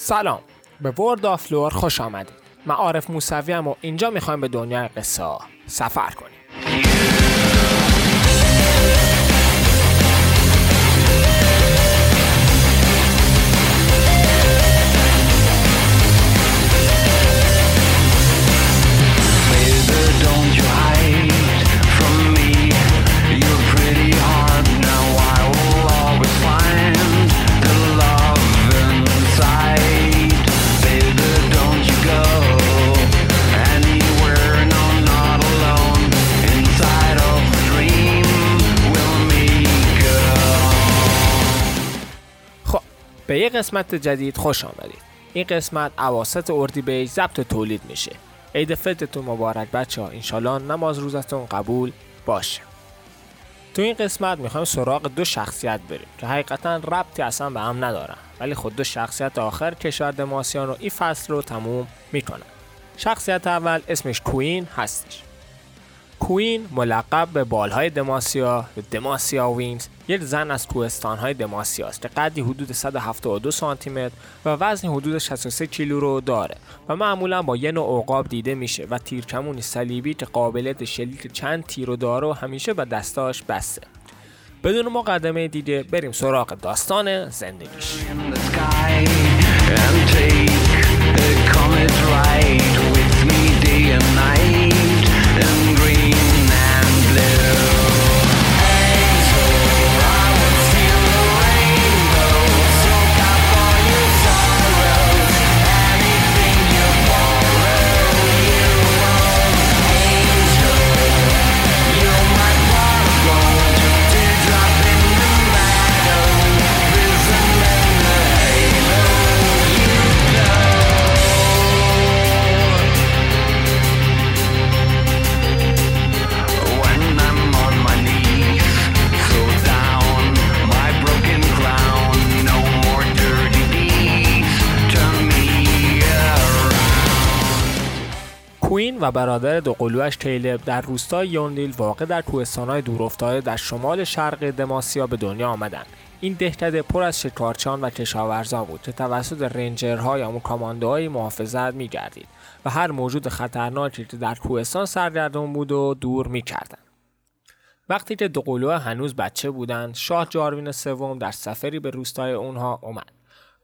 سلام. به ورد آف لور خوش آمدید. من عارف موسوی و اینجا می‌خوایم به دنیای قصه سفر کنیم. به یه قسمت جدید خوش آمدید. این قسمت اواسط اردیبهشت ضبط تولید میشه. عید فطرتون مبارک بچه ها انشالله نماز روزتون قبول باشه. تو این قسمت می‌خوایم سراغ دو شخصیت بریم که حقیقتا ربطی اصلا به هم ندارن. ولی خود دو شخصیت آخر کشور دماسیان رو این فصل رو تموم می‌کنن. شخصیت اول اسمش کوین هستش. کوین ملقب به بالهای دماسیا یا دماسیا وینز. یک زن از کوهستانهای دماسیا است که قدی حدود 172 سانتی متر و وزن حدود 63 کیلو رو داره و معمولا با یه نوع عقاب دیده میشه و تیرکمونی صلیبی که قابلیت شلیک چند تیر رو داره و همیشه به دستاش بسته. بدون مقدمه دیگه بریم سراغ داستان زندگیش. و برادر دوقلوش کیلب در روستای یوندیل واقع در کوهستانهای دورافتاده در شمال شرق دماسیا به دنیا آمدند. این دهکده پر از شکارچیان و کشاورزان بود که توسط رنجرها یا کاماندوهای محافظت میگردید و هر موجود خطرناکی که در کوهستان سرگردان بود و دور می‌کردند. وقتی که دوقلو هنوز بچه بودند شاه جاروین سوم در سفری به روستای اونها اومد.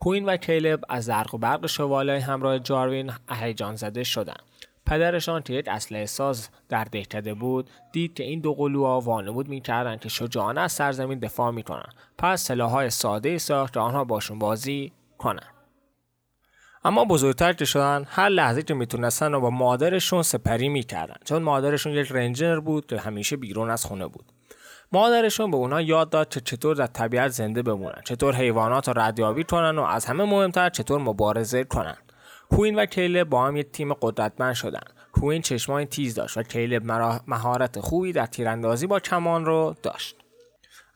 کوین و کیلب از زرق و برق شواله همراه جاروین هیجان زده شدند. پدرشان که یک اسلحه ساز در دهکده بود دید که این دو قلوها وانمود می‌کردند که شجاعانه از سرزمین دفاع می‌کنند. پس سلاحهای ساده ساخت که آنها باشون بازی کنند. اما بزرگتر که شدن هر لحظه که می‌تونستن رو با مادرشون سپری می‌کردن. چون مادرشون یک رنجر بود که همیشه بیرون از خونه بود. مادرشون به اونا یاد داد که چطور در طبیعت زنده بمونن چطور حیوانات رو ردیابی کنن و از همه مهمتر چطور مبارزه کنن. کوین و کیلب با هم یک تیم قدرتمند شدن. کوین چشمان تیز داشت و کیلب مهارت خوبی در تیراندازی با کمان رو داشت.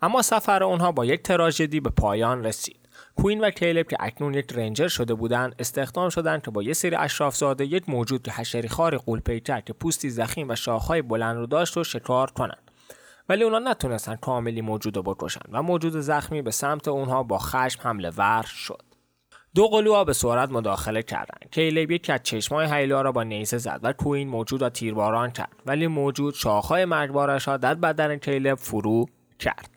اما سفر آنها با یک تراژدی به پایان رسید. کوین و کیلب که اکنون یک رنجر شده بودند استخدام شدند که با یه سری اشرافزاده یک موجود که حشری خار قولپیکر که پوستی زخیم و شاخهای بلند رو داشت رو شکار کنند ولی اونا نتونستن کاملی موجود رو بکشن و موجود زخمی به سمت اونها با خشم حمله ور شد. دو قلوها به سرعت مداخله کردند کیلب یکی از چشمای هیلا را با نیزه زد و کوین موجود را تیرباران کرد. ولی موجود شاخهای مرگبارش را در بدن کیلب فرو کرد.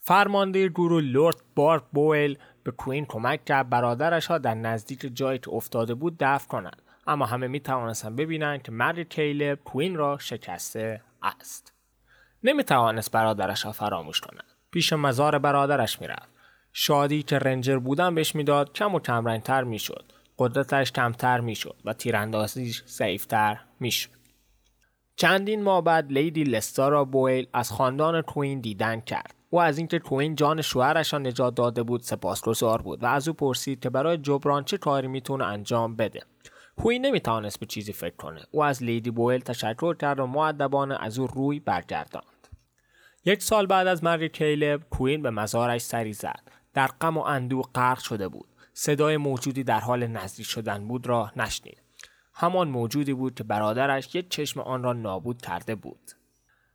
فرمانده گروه لورد بارت بویل به کوین کمک کرد برادرش ها در نزدیک جایی که افتاده بود دفن کنند اما همه می توانستند ببینند که مرد کیلب کوین را شکسته است. نمی توانست برادرش را فراموش کند. پیش مزار برادرش می رفت شادی که رنجر بودن بهش می‌داد کم و کمرنگتر می‌شد. قدرتش کمتر می‌شد و تیراندازیش ضعیفتر می‌شد. چندین ماه بعد لیدی لستارا بویل از خاندان کوین دیدن کرد. او از اینکه کوین جان شوهرش را نجات داده بود سپاسگزار بود و از او پرسید که برای جبران چه کاری می‌تونه انجام بده. کوین نمی‌توانست به چیزی فکر کنه. او از لیدی بویل تشکر کرد و معدبانه از او روی برگرداند. یک سال بعد از مرگ کیلب کوین به مزارش سری زد. در غم و اندوه غرق شده بود. صدای موجودی در حال نزدیک شدن بود را نشنید. همان موجودی بود که برادرش یک چشم آن را نابود کرده بود.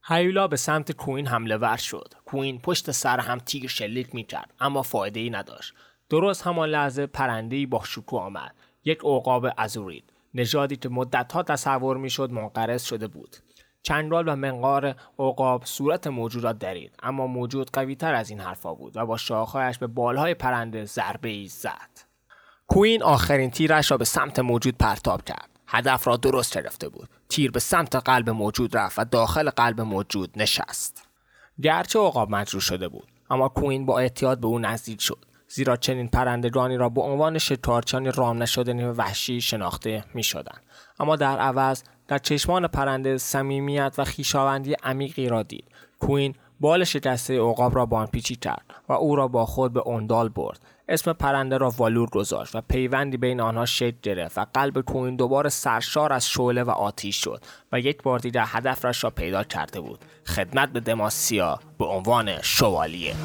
هیولا به سمت کوین حمله ور شد. کوین پشت سر هم تیر شلیک می کرد اما فایده ای نداشت. درست همان لحظه پرندهای با شکوه آمد. یک عقاب ازورید نژادی که مدتها تصور می‌شد منقرض شده بود. چنگال و منقار عقاب صورت موجود را درید اما موجود قوی تر از این حرفا بود و با شاخهایش به بالهای پرنده ضربه ای زد. کوین آخرین تیرش را به سمت موجود پرتاب کرد. هدف را درست گرفته بود. تیر به سمت قلب موجود رفت و داخل قلب موجود نشست. گرچه عقاب مجروح شده بود اما کوین با احتیاط به او نزدیک شد. زیرا چنین پرندگانی را به عنوان شکارچانی رام نشدنی وحشی شناخته می شدن. اما در عوض در چشمان پرنده صمیمیت و خیشاوندی عمیقی را دید. کوین بال شکسته عقاب را بان پیچی کرد و او را با خود به اندال برد. اسم پرنده را والور گذاشت و پیوندی بین آنها شکل گرفت و قلب کوین دوباره سرشار از شعله و آتیش شد و یک بار دیگر هدفش را پیدا کرده بود. خدمت به دماسیا به عنوان شوالیه.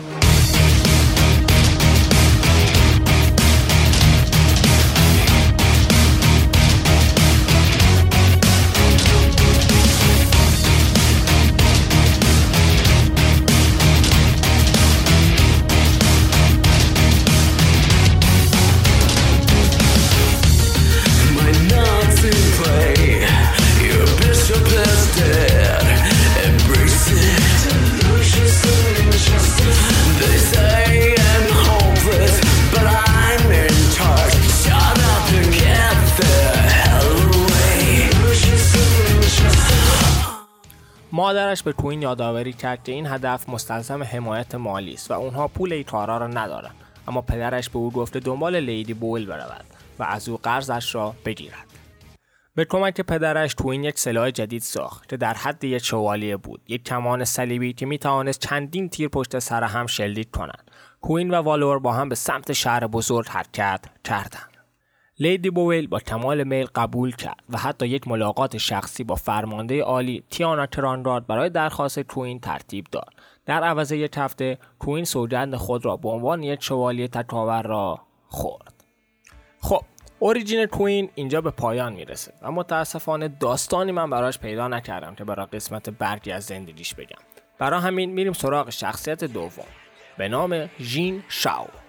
مادرش به کوین یادآوری کرد که این هدف مستلزم حمایت مالی است و اونها پول این کارا را ندارند اما پدرش به او گفته دنبال لیدی بویل برود و از او قرضش را بگیرد. به کمک پدرش کوین یک سلاح جدید ساخت که در حد یک شوالیه بود. یک کمان صلیبی که می توانست چندین تیر پشت سر هم شلیک کنند کوین و والور با هم به سمت شهر بزرگ حرکت کردند. لیدی بویل با کمال میل قبول کرد و حتی یک ملاقات شخصی با فرمانده عالی تیانا ترانراد برای درخواست کوین ترتیب داد. در عوض یک هفته کوین سوگند خود را به عنوان یک شوالیه تکاور را خورد. خب origin کوین اینجا به پایان می‌رسه و متاسفانه داستانی من براش پیدا نکردم که برای قسمت برگی از زندگیش بگم. برای همین میریم سراغ شخصیت دوم به نام ژین شاو.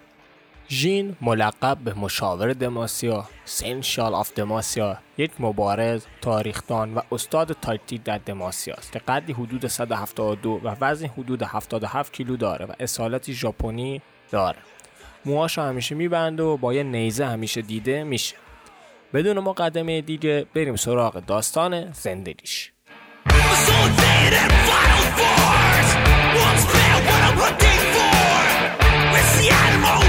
ژین ملقب به مشاور دماسیا Seneschal of دماسیا یک مبارز تاریخدان و استاد تاکتیک در دماسیا است که قدی حدود 172 و وزن حدود 77 کیلو داره و اصالتی ژاپنی داره موهاشو همیشه میبنده و با یه نیزه همیشه دیده میشه بدون مقدمه دیگه بریم سراغ داستان زندگیش Soldier and vital force Won't spare what I'm looking for It's the animal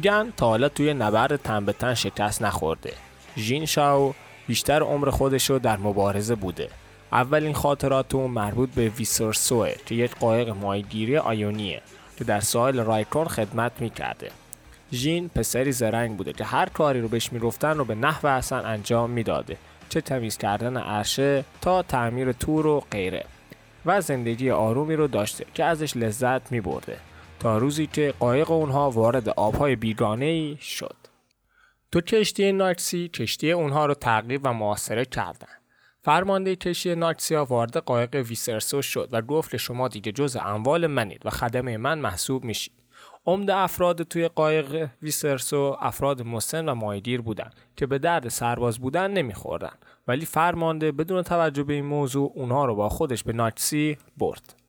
میگن تا حالا توی نبرد تن به تن شکست نخورده. ژین شاو بیشتر عمر خودش رو در مبارزه بوده. اولین خاطرات اون مربوط به ویسرسوه که یک قایق ماهیگیری آیونیه که در ساحل رایکون خدمت می‌کرده. ژین پسری زرنگ بوده که هر کاری رو بهش می‌گفتن رو به نحو احسن انجام می‌داده. چه تمیز کردن عرشه تا تعمیر تور و غیره. و زندگی آرومی رو داشته که ازش لذت می برده تا روزی که قایق اونها وارد آبهای بیگانه ای شد. تو کشتی ناکسی کشتی اونها رو تعقیب و محاصره کردن. فرمانده کشتی ناکسیا وارد قایق ویسرسو شد و گفت شما دیگه جز اموال منید و خدمه من محسوب میشید. عمده افراد توی قایق ویسرسو افراد مسن و مایدیر بودن که به درد سرباز بودن نمیخوردن. ولی فرمانده بدون توجه به این موضوع اونها رو با خودش به ناکسی برد.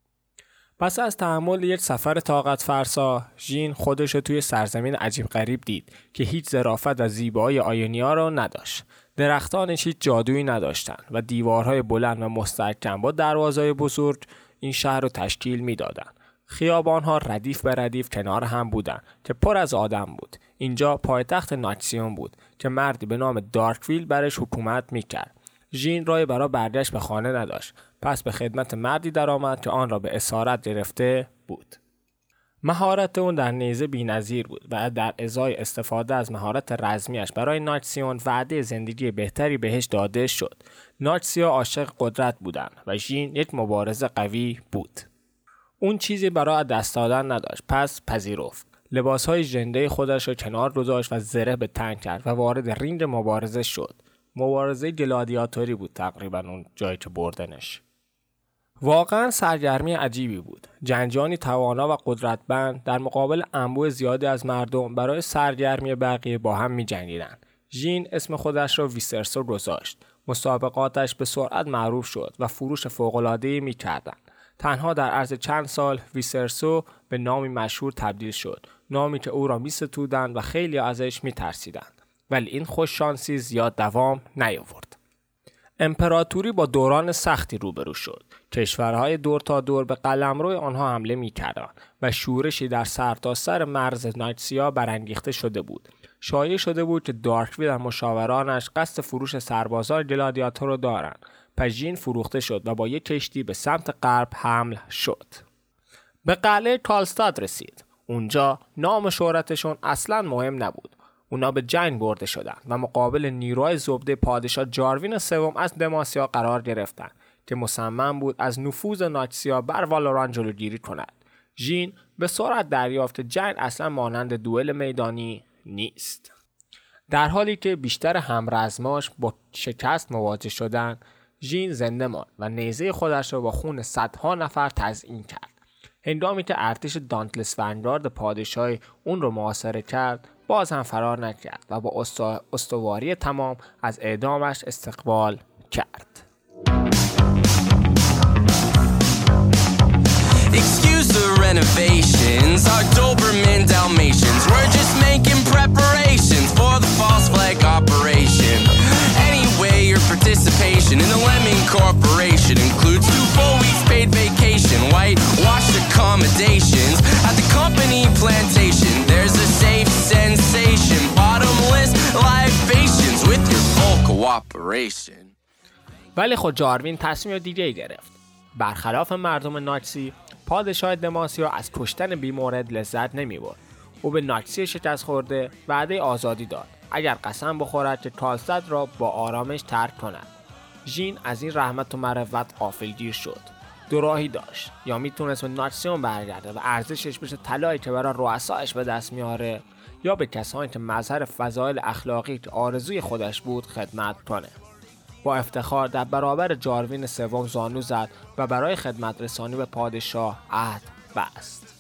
پس از تحمل یک سفر طاقت فرسا ژین خودش توی سرزمین عجیب غریب دید که هیچ ظرافت و زیبایی آیونیا رو نداشت. درختانش هیچ جادویی نداشتند و دیوارهای بلند و مستحکم با دروازهای بزرگ این شهر رو تشکیل می‌دادند خیابانها ردیف به ردیف کنار هم بودند که پر از آدم بود. اینجا پایتخت ناکسیون بود که مردی به نام دارکویل برش حکومت می‌کرد. ژین رای برای برگشت به خانه نداشت پس به خدمت مردی درآمد که آن را به اسارت گرفته بود مهارت اون در نیزه بی‌نظیر بود و در ازای استفاده از مهارت رزمیش برای ناچسیون وعده زندگی بهتری بهش داده شد. ناچسیا عاشق قدرت بودند و ژین یک مبارز قوی بود. اون چیزی برای دست دادن نداشت پس پذیرفت. لباس های ژنده خودش رو کنار گذاشت و زره به تن کرد و وارد رینگ مبارزه شد. مبارزه گلادیاتوری بود تقریبا اون جایی که بردنش. واقعا سرگرمی عجیبی بود. جنجانی توانا و قدرتمند در مقابل انبوه زیادی از مردم برای سرگرمی بقیه با هم می جنگیدن. ژین اسم خودش را ویسرسو گذاشت. مسابقاتش به سرعت معروف شد و فروش فوق‌العاده‌ای می کردن. تنها در عرض چند سال ویسرسو به نامی مشهور تبدیل شد. نامی که او را می ستودن و خیلی ازش می ترسیدند. ولی این خوش شانسی زیاد دوام نیاورد. امپراتوری با دوران سختی روبرو شد. کشورهای دور تا دور به قلمرو آنها حمله می‌کردند و شورشی در سرتاسر سر مرز نایتسیا برانگیخته شده بود. شایع شده بود که دارکوی در مشاورانش قصد فروش سربازان گلادیاتور را دارند. پس ژین فروخته شد و با یک کشتی به سمت غرب حمل شد. به قلعه کالستاد رسید. اونجا نام شهرتشون اصلا مهم نبود. اونا به جنگ برده شدند و مقابل نیروهای زبده پادشاه جاروین سوم از دماسیا قرار گرفتند که مصمم بود از نفوذ ناچسیا بر والوران جلوگیری کند. ژین به سرعت دریافت جنگ اصلا مانند دوئل میدانی نیست. در حالی که بیشتر همرزماش با شکست مواجه شدند ژین زنده ماند و نیزه خودش را با خون صدها نفر تزیین کرد. هنگامی که ارتش دانتلس ونگارد پادشاهی اون رو محاصره کرد باز هم فرار نکرد و با استواری تمام از اعدامش استقبال کرد Excuse the renovations, our Doberman Dalmatians. We're just making preparations for the false flag operation. Anyway, your participation in the Lemming Corporation includes two full weeks paid vacation, whitewashed accommodations at the company plantation. ولی خود جاروین تصمیم دیگه گرفت. برخلاف مردم ناچسی پادشاه دماسیا از کشتن بیمورد لذت نمی‌برد. او به ناچسی شکست خورده وعده آزادی داد. اگر قسم بخورد که کالستد را با آرامش ترک کند. ژین از این رحمت و معرفت غافلگیر شد. دو راهی داشت. یا می‌تونست به ناچسیون برگرده و ارزشش بشه طلایی که برای رؤسایش به دست میاره یا به کسانی که مظهر فضایل اخلاقی که آرزوی خودش بود خدمت کنه. با افتخار در برابر جاروین سوم زانو زد و برای خدمت رسانی به پادشاه عهد بست.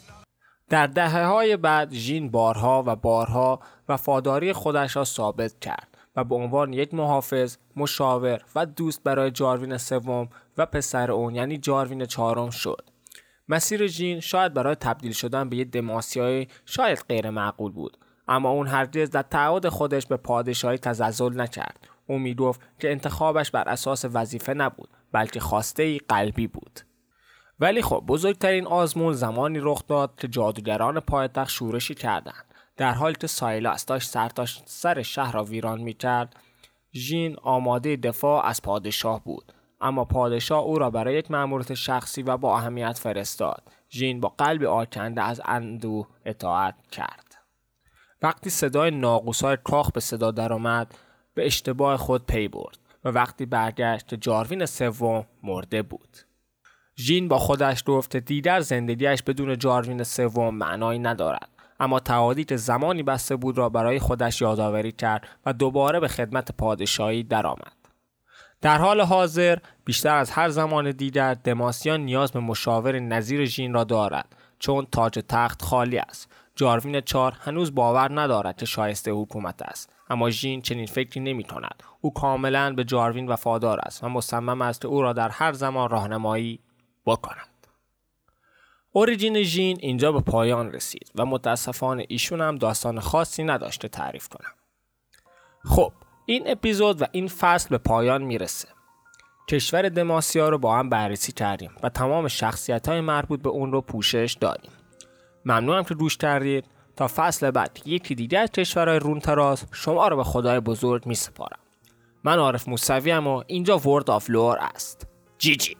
در دهه های بعد ژین بارها و بارها وفاداری خودش را ثابت کرد و به عنوان یک محافظ، مشاور و دوست برای جاروین سوم و پسر اون یعنی جاروین چهارم شد. مسیر ژین شاید برای تبدیل شدن به یک دماسیایی شاید غیر معقول بود اما اون هرگز در تعهد خودش به پادشاهی تزلزل نکرد او می‌گفت که انتخابش بر اساس وظیفه نبود بلکه خواسته ای قلبی بود. ولی خب بزرگترین آزمون زمانی رخ داد که جادوگران پایتخت شورشی کردند. در حالی که سایلاس داشت سرتاش سر شهر را ویران می‌کرد ژین آماده دفاع از پادشاه بود. اما پادشاه او را برای یک مأموریت شخصی و با اهمیت فرستاد. ژین با قلب آکنده از اندو اطاعت کرد. وقتی صدای ناقوسای کاخ به صدا درآمد به اشتباه خود پی برد و وقتی برگشت جاروین سوم مرده بود. ژین با خودش گفت دیگر زندگیش بدون جاروین سوم معنایی ندارد اما تعهدی که زمانی بسته بود را برای خودش یادآوری کرد و دوباره به خدمت پادشاهی درآمد. در حال حاضر بیشتر از هر زمان دیگر دماسیان نیاز به مشاور نظیر ژین را دارد چون تاج تخت خالی است جاروین چار هنوز باور ندارد که شایسته حکومت است اما ژین چنین فکری نمی کند. او کاملا به جاروین وفادار است و مصمم است او را در هر زمان راهنمایی بکند. اوریجین ژین اینجا به پایان رسید و متاسفانه ایشون هم داستان خاصی نداشته تعریف کنم. خب این اپیزود و این فصل به پایان می‌رسه. کشور دماسیا رو با هم بررسی کردیم و تمام شخصیت های مربوط به اون رو پوشش دادیم. ممنونم که گوش کردید. تا فصل بعد یکی دیگه از کشورهای رونتراز شما رو به خدای بزرگ می سپارم من عارف موسوی و اینجا ورد آف لور است. جی جی.